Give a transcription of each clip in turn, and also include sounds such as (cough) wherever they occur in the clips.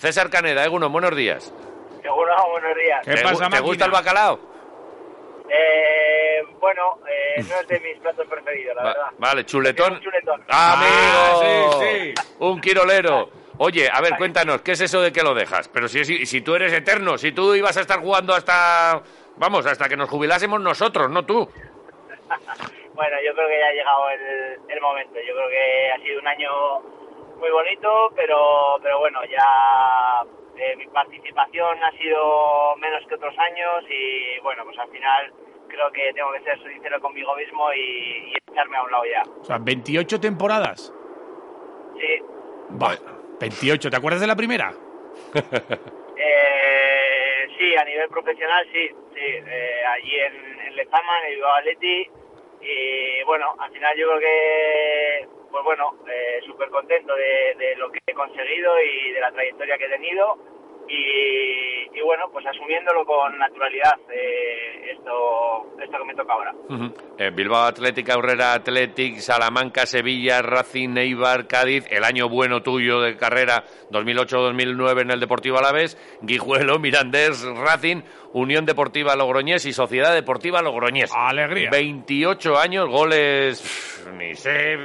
César Caneda, Eguno, buenos días. Seguro, buenos días. ¿Qué ¿Te, pasa, te máquina? gusta el bacalao? Eh, bueno, eh, no es de mis platos preferidos, la Va- verdad. vale, chuletón. Un chuletón. ¡Amigo! Ah, sí, sí. Un quirolero. Oye, a ver, cuéntanos, ¿qué es eso de que lo dejas? Pero si, es- si tú eres eterno, si tú ibas a estar jugando hasta... Vamos, hasta que nos jubilásemos nosotros, no tú. (laughs) Bueno, yo creo que ya ha llegado el, el momento. Yo creo que ha sido un año muy bonito, pero, pero bueno, ya eh, mi participación ha sido menos que otros años y bueno, pues al final creo que tengo que ser sincero conmigo mismo y, y echarme a un lado ya. O sea, 28 temporadas. Sí. Va, 28. ¿Te acuerdas de la primera? (laughs) Eh, sí, a nivel profesional sí, sí. Eh, allí en, en Lezama, en el Bilbao Athletic, y bueno, al final yo creo que, pues bueno, eh, súper contento de, de lo que he conseguido y de la trayectoria que he tenido y, y bueno, pues asumiéndolo con naturalidad eh, esto, esto que me toca ahora. Eh, Bilbao Atlética, Aurrera Athletic, Salamanca, Sevilla, Racing, Eibar, Cádiz, el año bueno tuyo de carrera 2008-2009 en el Deportivo Alavés, Guijuelo, Mirandés, Racing, Unión Deportiva Logroñés y Sociedad Deportiva Logroñés. Alegría. 28 años, goles, pff, ni sé.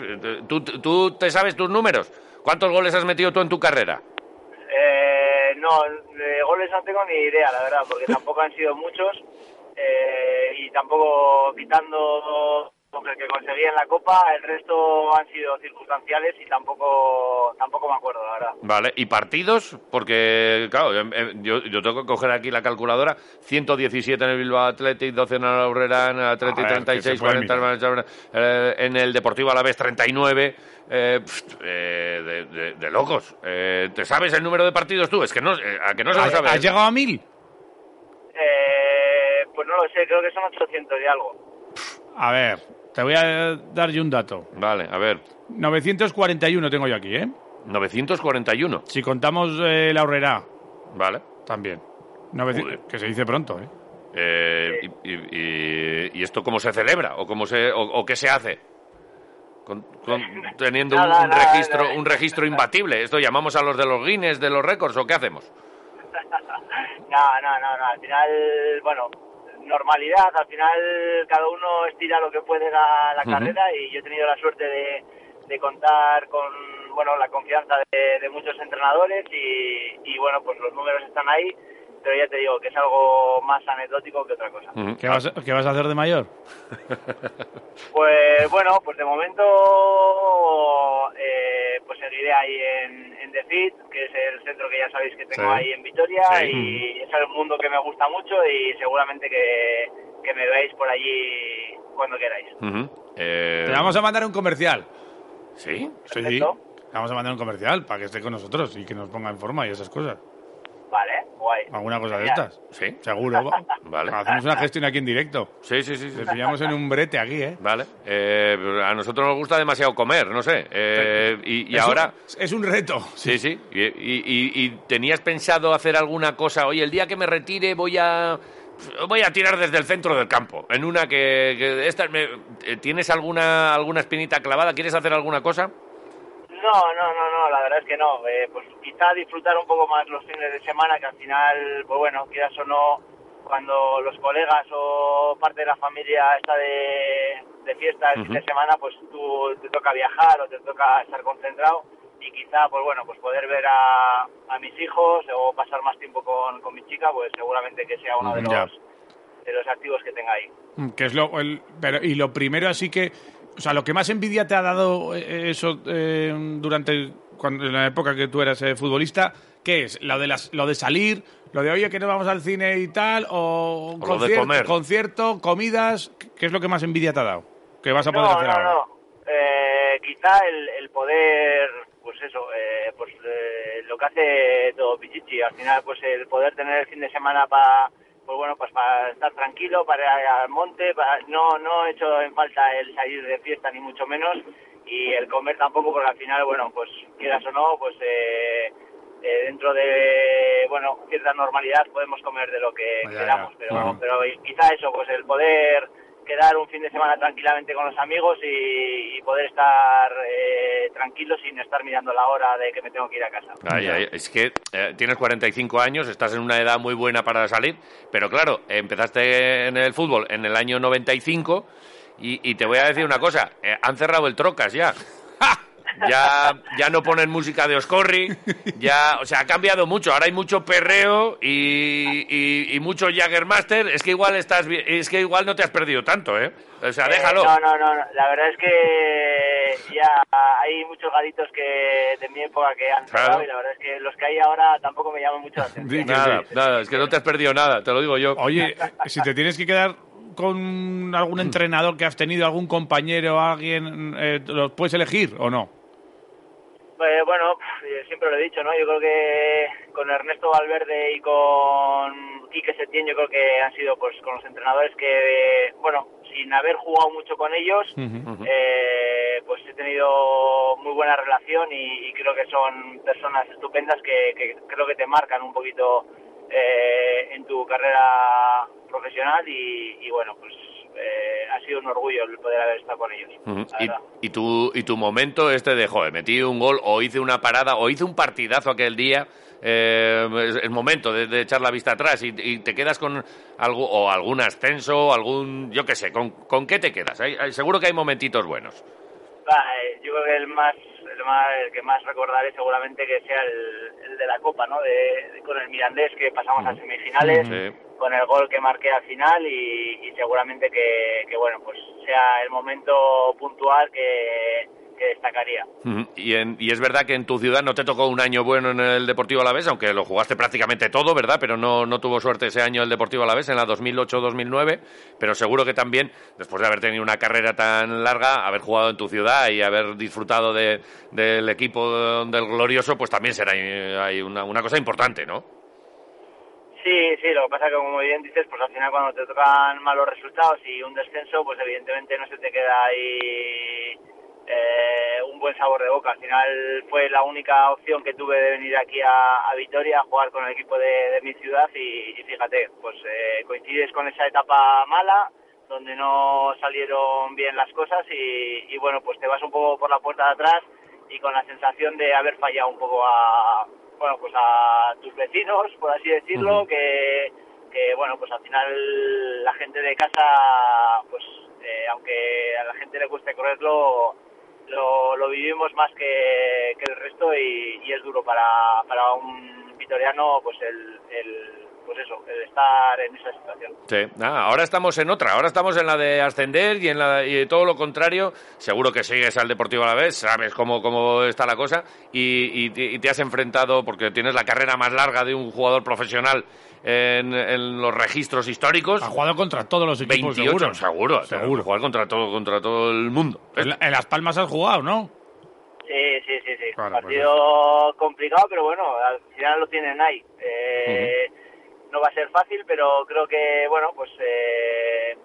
¿Tú, ¿Tú te sabes tus números? ¿Cuántos goles has metido tú en tu carrera? No, de goles no tengo ni idea, la verdad, porque tampoco han sido muchos eh, y tampoco quitando el que conseguí en la Copa, el resto han sido circunstanciales y tampoco tampoco me acuerdo, la verdad. Vale, ¿y partidos? Porque, claro, em, em, yo, yo tengo que coger aquí la calculadora. 117 en el Bilbao Athletic, 12 en el Aurrera, en el Athletic A ver, que 36, se puede 40 eh, en el Deportivo Alavés 39. Eh, pst, eh, de, de- de locos. Eh, ¿Te sabes el número de partidos tú? Es que no, eh, a que no se lo ¿Has, sabes. has llegado a 1000? Eh, pues no lo sé, creo que son 800 y algo. A ver, te voy a dar yo un dato. Vale, a ver. 941 tengo yo aquí, ¿eh? 941. Si contamos eh, la horrera, Vale. también. 900 Joder. que se dice pronto, ¿eh? Eh, y, y- y- y esto cómo se celebra? ¿O, cómo se, o, o qué se hace? Con- con- teniendo un, Nada, un nada, registro nada. un registro imbatible. ¿Esto llamamos a los de los Guinness, de los récords o qué hacemos? (laughs) No, no, no, no, al final, bueno, normalidad, al final cada uno estira lo que puede la, carrera y yo he tenido la suerte de, de contar con, bueno, la confianza de, de muchos entrenadores y, y, bueno, pues los números están ahí, pero ya te digo que es algo más anecdótico que otra cosa. ¿Qué vas, a- qué vas a hacer de mayor? Pues bueno, pues de momento eh, seguiré ahí en, en The Fit, que es el centro que ya sabéis que tengo Sí. ahí en Vitoria Sí. y es el mundo que me gusta mucho y seguramente que, que me veáis por allí cuando queráis. Eh, Te vamos a mandar un comercial. ¿Sí? Sí, Perfecto. te vamos a mandar un comercial para que esté con nosotros y que nos ponga en forma y esas cosas. Guay. ¿Alguna cosa de estas? ¿Sí? Seguro. va. (laughs) Vale. Hacemos una gestión aquí en directo. Sí, sí, sí. sí. Pillamos en un brete aquí, ¿eh? Vale. Eh, a nosotros nos gusta demasiado comer, no sé. Eh, y, y Es un- ahora... es un reto. Sí, sí. Y, y- y- y tenías pensado hacer alguna cosa? Oye, el día que me retire voy a voy a tirar desde el centro del campo. En una que, que esta me- eh, tienes alguna alguna espinita clavada. ¿Quieres hacer alguna cosa? No, no, no, no, la verdad es que no. Eh, pues quizá disfrutar un poco más los fines de semana, que al final, pues bueno, quieras o no, cuando los colegas o parte de la familia está de, de fiesta el fin de semana, pues tú te toca viajar o te toca estar concentrado y quizá, pues bueno, pues poder ver a, a mis hijos o pasar más tiempo con, con mi chica, pues seguramente que sea uno de Ya. los, de los activos que tenga ahí. Mm, Que es lo, el- pero, y lo primero así que, o sea, lo que más envidia te ha dado eh, eso eh, durante cuando, en la época que tú eras eh, futbolista, ¿qué es? ¿Lo de, las, lo de salir? ¿Lo de, oye, que no vamos al cine y tal? ¿O, O lo de comer. concierto, comidas? ¿Qué es lo que más envidia te ha dado? ¿Qué vas a poder no, hacer no, ahora? no. Eh, quizá el, el poder, pues eso, eh, pues eh, lo que hace todo Pichichi. Al final, pues el poder tener el fin de semana para pues bueno, pues para estar tranquilo, para ir al monte, no, no he hecho en falta el salir de fiesta ni mucho menos y el comer tampoco porque al final, bueno, pues quieras o no, pues eh, eh, dentro de, bueno, cierta normalidad podemos comer de lo que queramos, pero, pero quizá eso, pues el poder quedar un fin de semana tranquilamente con los amigos y, poder estar eh, tranquilo sin estar mirando la hora de que me tengo que ir a casa. es que eh, tienes 45 años, estás en una edad muy buena para salir, pero claro, empezaste en el fútbol en el año 95 y, y te voy a decir una cosa, eh, han cerrado el Trocas ya. Ya, ya no ponen música de Oscorri, ya, o sea, ha cambiado mucho. Ahora hay mucho perreo y, y, mucho Jaggermaster. Es que igual estás, es que igual no te has perdido tanto, ¿eh? O sea, déjalo. no, no, no, la verdad es que ya hay muchos gaditos que de mi época que han cerrado y la verdad es que los que hay ahora tampoco me llaman mucho la (laughs) atención. nada, nada, es que no te has perdido nada, te lo digo yo. Oye, si te tienes que quedar con algún entrenador que has tenido, algún compañero, alguien, eh, ¿los puedes elegir o no? Pues bueno, siempre lo he dicho, ¿no? Yo creo que con Ernesto Valverde y con Quique Setién, yo creo que han sido pues con los entrenadores que, bueno, sin haber jugado mucho con ellos, eh, pues he tenido muy buena relación y, creo que son personas estupendas que, creo que te marcan un poquito eh, en tu carrera profesional y, y bueno, pues eh, ha sido un orgullo el poder haber estado con ellos. ¿Y, tu, ¿Y tu momento este de, joder, metí un gol o hice una parada o hice un partidazo aquel día? Eh, el momento de, echar la vista atrás y, te quedas con algo o algún ascenso, algún, yo qué sé, ¿con, con qué te quedas? seguro que hay momentitos buenos. Eh, yo creo que el más, el que más recordaré seguramente que sea el, de la Copa, ¿no? De, con el Mirandés que pasamos a semifinales con el gol que marqué al final y, seguramente que, bueno, pues sea el momento puntual que, destacaría. y, y, es verdad que en tu ciudad no te tocó un año bueno en el Deportivo Alavés, aunque lo jugaste prácticamente todo, ¿verdad? Pero no, no tuvo suerte ese año el Deportivo Alavés en la 2008-2009, pero seguro que también, después de haber tenido una carrera tan larga, haber jugado en tu ciudad y haber disfrutado de, del equipo del glorioso, pues también será hay una, una cosa importante, ¿no? Sí, sí, lo que pasa es que como bien dices, pues al final cuando te tocan malos resultados y un descenso, pues evidentemente no se te queda ahí eh, un buen sabor de boca. Al final fue la única opción que tuve de venir aquí a, Vitoria a jugar con el equipo de, mi ciudad y, fíjate, pues eh, coincides con esa etapa mala donde no salieron bien las cosas y, y bueno, pues te vas un poco por la puerta de atrás y con la sensación de haber fallado un poco a bueno, pues a tus vecinos, por así decirlo, que, que, bueno, pues al final la gente de casa, pues eh, aunque a la gente le cueste correrlo, lo, lo vivimos más que, que el resto y, y, es duro para, para un vitoriano, pues el, el pues eso, el estar en esa situación. Sí, ahora estamos en otra, ahora estamos en la de ascender y en la y todo lo contrario, seguro que sigues al Deportivo a la vez, sabes cómo, cómo está la cosa y, te has enfrentado, porque tienes la carrera más larga de un jugador profesional en, los registros históricos. Ha jugado contra todos los equipos, 28, seguro. Seguro, Jugar contra todo, contra todo el mundo. En, Las Palmas has jugado, ¿no? Sí, sí, sí, sí. Pues Partido complicado, pero bueno, al final lo tienen ahí. Eh, no va a ser fácil, pero creo que, bueno, pues eh,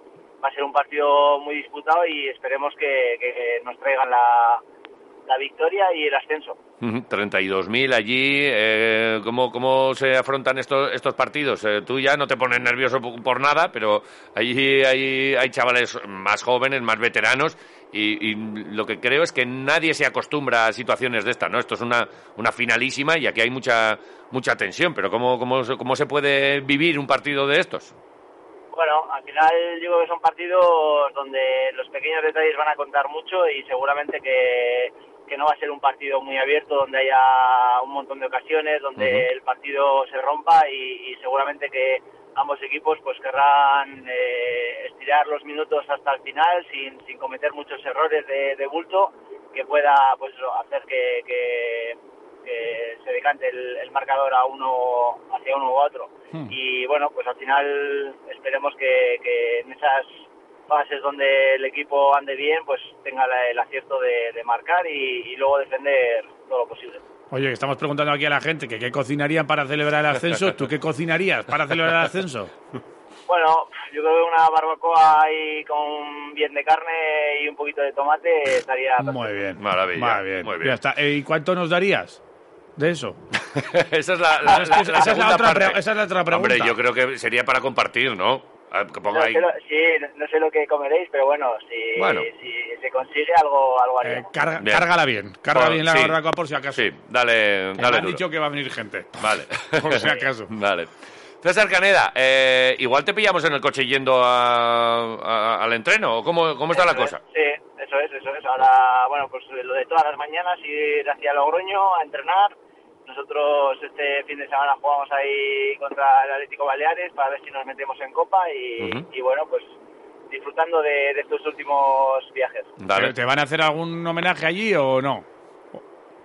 va a ser un partido muy disputado y esperemos que, nos traigan la, la victoria y el ascenso. 32.000 allí, eh, ¿cómo, ¿cómo se afrontan estos, estos partidos? Eh, tú ya no te pones nervioso por, nada, pero allí hay, hay chavales más jóvenes, más veteranos, y, lo que creo es que nadie se acostumbra a situaciones de estas, ¿no? Esto es una, una finalísima y aquí hay mucha, mucha tensión, pero ¿cómo, cómo, ¿cómo se puede vivir un partido de estos? Bueno, al final digo que son partidos donde los pequeños detalles van a contar mucho y seguramente que no va a ser un partido muy abierto donde haya un montón de ocasiones, donde el partido se rompa y, seguramente que ambos equipos pues querrán eh, estirar los minutos hasta el final sin, sin cometer muchos errores de, de bulto que pueda pues hacer que, que que se decante el, marcador a uno hacia uno u otro. Hmm. Y bueno, pues al final esperemos que, en esas fases donde el equipo ande bien, pues tenga el acierto de, marcar y, luego defender todo lo posible. Oye, estamos preguntando aquí a la gente que qué cocinarían para celebrar el ascenso. ¿Tú qué cocinarías para celebrar el ascenso? Bueno, yo creo que una barbacoa ahí con bien de carne y un poquito de tomate estaría... Muy bien. Maravilla, Muy bien. muy bien. Ya está. Eh, ¿Y cuánto nos darías de eso? (laughs) esa es la, la- Es que la- esa la es la segunda otra parte. pre- esa es la otra pregunta. Hombre, yo creo que sería para compartir, ¿no? Ah, Que ponga No ahí. sé, lo, sí, no sé lo que comeréis, pero bueno, si, Bueno. si se consigue algo, algo Eh, carga- Bien. cárgala bien. Carga Por- bien la sí. barbacoa por si acaso. Sí, dale, Que me dale han duro. dicho que va a venir gente. Vale. (laughs) Por si acaso. (laughs) Vale. César Caneda, eh, igual te pillamos en el coche yendo a- a- al entreno, ¿o cómo, cómo está la Eso es, cosa? Sí, eso es, eso es. Ahora, bueno, pues lo de todas las mañanas ir hacia Logroño a entrenar. Nosotros este fin de semana jugamos ahí contra el Atlético Baleares para ver si nos metemos en Copa y, y bueno, pues disfrutando de, de estos últimos viajes. Dale. ¿Te, van a hacer algún homenaje allí o no?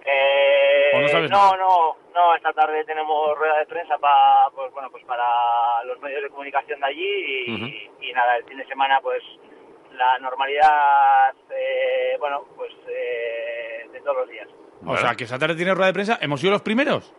Eh, ¿O no sabes no, no, no, esta tarde tenemos rueda de prensa para, pues bueno, pues para los medios de comunicación de allí y, y nada, el fin de semana pues la normalidad, eh, bueno, pues eh, de todos los días. O sea, que esta tarde tiene rueda de prensa. ¿Hemos sido los primeros?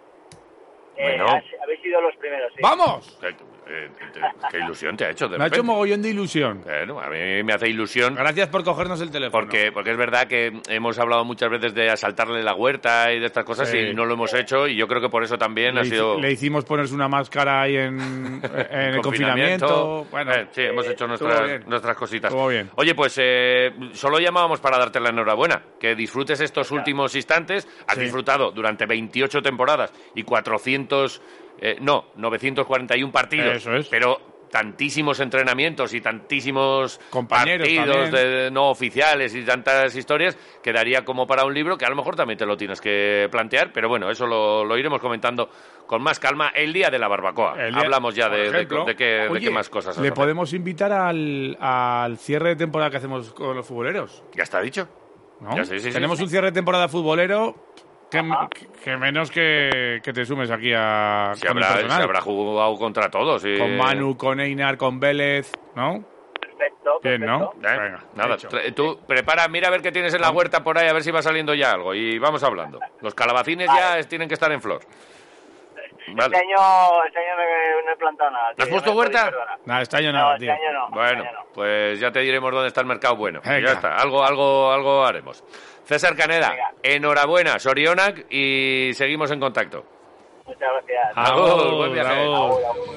Eh, Bueno. habéis sido los primeros, sí. ¡Vamos! ¿Qué, eh, te- qué ilusión te ha hecho de Me ha hecho mogollón de ilusión. Bueno, a mí me hace ilusión Gracias por cogernos el teléfono. porque, porque es verdad que hemos hablado muchas veces de asaltarle la huerta y de estas cosas Sí. y no lo hemos hecho y yo creo que por eso también le, ha sido... le hicimos ponerse una máscara ahí en, (laughs) en el confinamiento. Bueno, Eh, sí, hemos hecho estuvo nuestras, nuestras cositas. Estuvo bien. Oye, pues eh, solo llamábamos para darte la enhorabuena, que disfrutes estos últimos instantes. Has Sí. disfrutado durante 28 temporadas y 400, eh, no, 941 partidos. Eso es. Pero tantísimos entrenamientos y tantísimos Compañeros partidos de- no oficiales y tantas historias que daría como para un libro que a lo mejor también te lo tienes que plantear, pero bueno, eso lo, lo iremos comentando con más calma el día de la barbacoa. Día- Hablamos ya de, de- ejemplo, de qué, de oye, qué más cosas. Le podemos invitar al, al cierre de temporada que hacemos con los futboleros. Ya está dicho. ¿no? Ya, sí, sí, sí. Tenemos un cierre de temporada futbolero que, menos que, que te sumes aquí a Se con habrá, personal. se habrá jugado contra todos. y- Con Manu, con Einar, con Vélez, ¿no? Perfecto, Bien, ¿no? ¿Eh? Venga, Nada, tú prepara, mira a ver qué tienes en la huerta por ahí, a ver si va saliendo ya algo. Y vamos hablando. Los calabacines ya es- tienen que estar en flor. Vale. Este año, este año no, no he plantado nada. ¿Has puesto huerta? Nada, está año No, nada, este tío. año no. Bueno, este año no. pues ya te diremos dónde está el mercado bueno. Venga. Ya está, algo, algo, algo haremos. César Caneda, Venga. enhorabuena, Sorionak, y seguimos en contacto. Muchas gracias. Agur, Agur, buen viaje. agur. Agur, agur.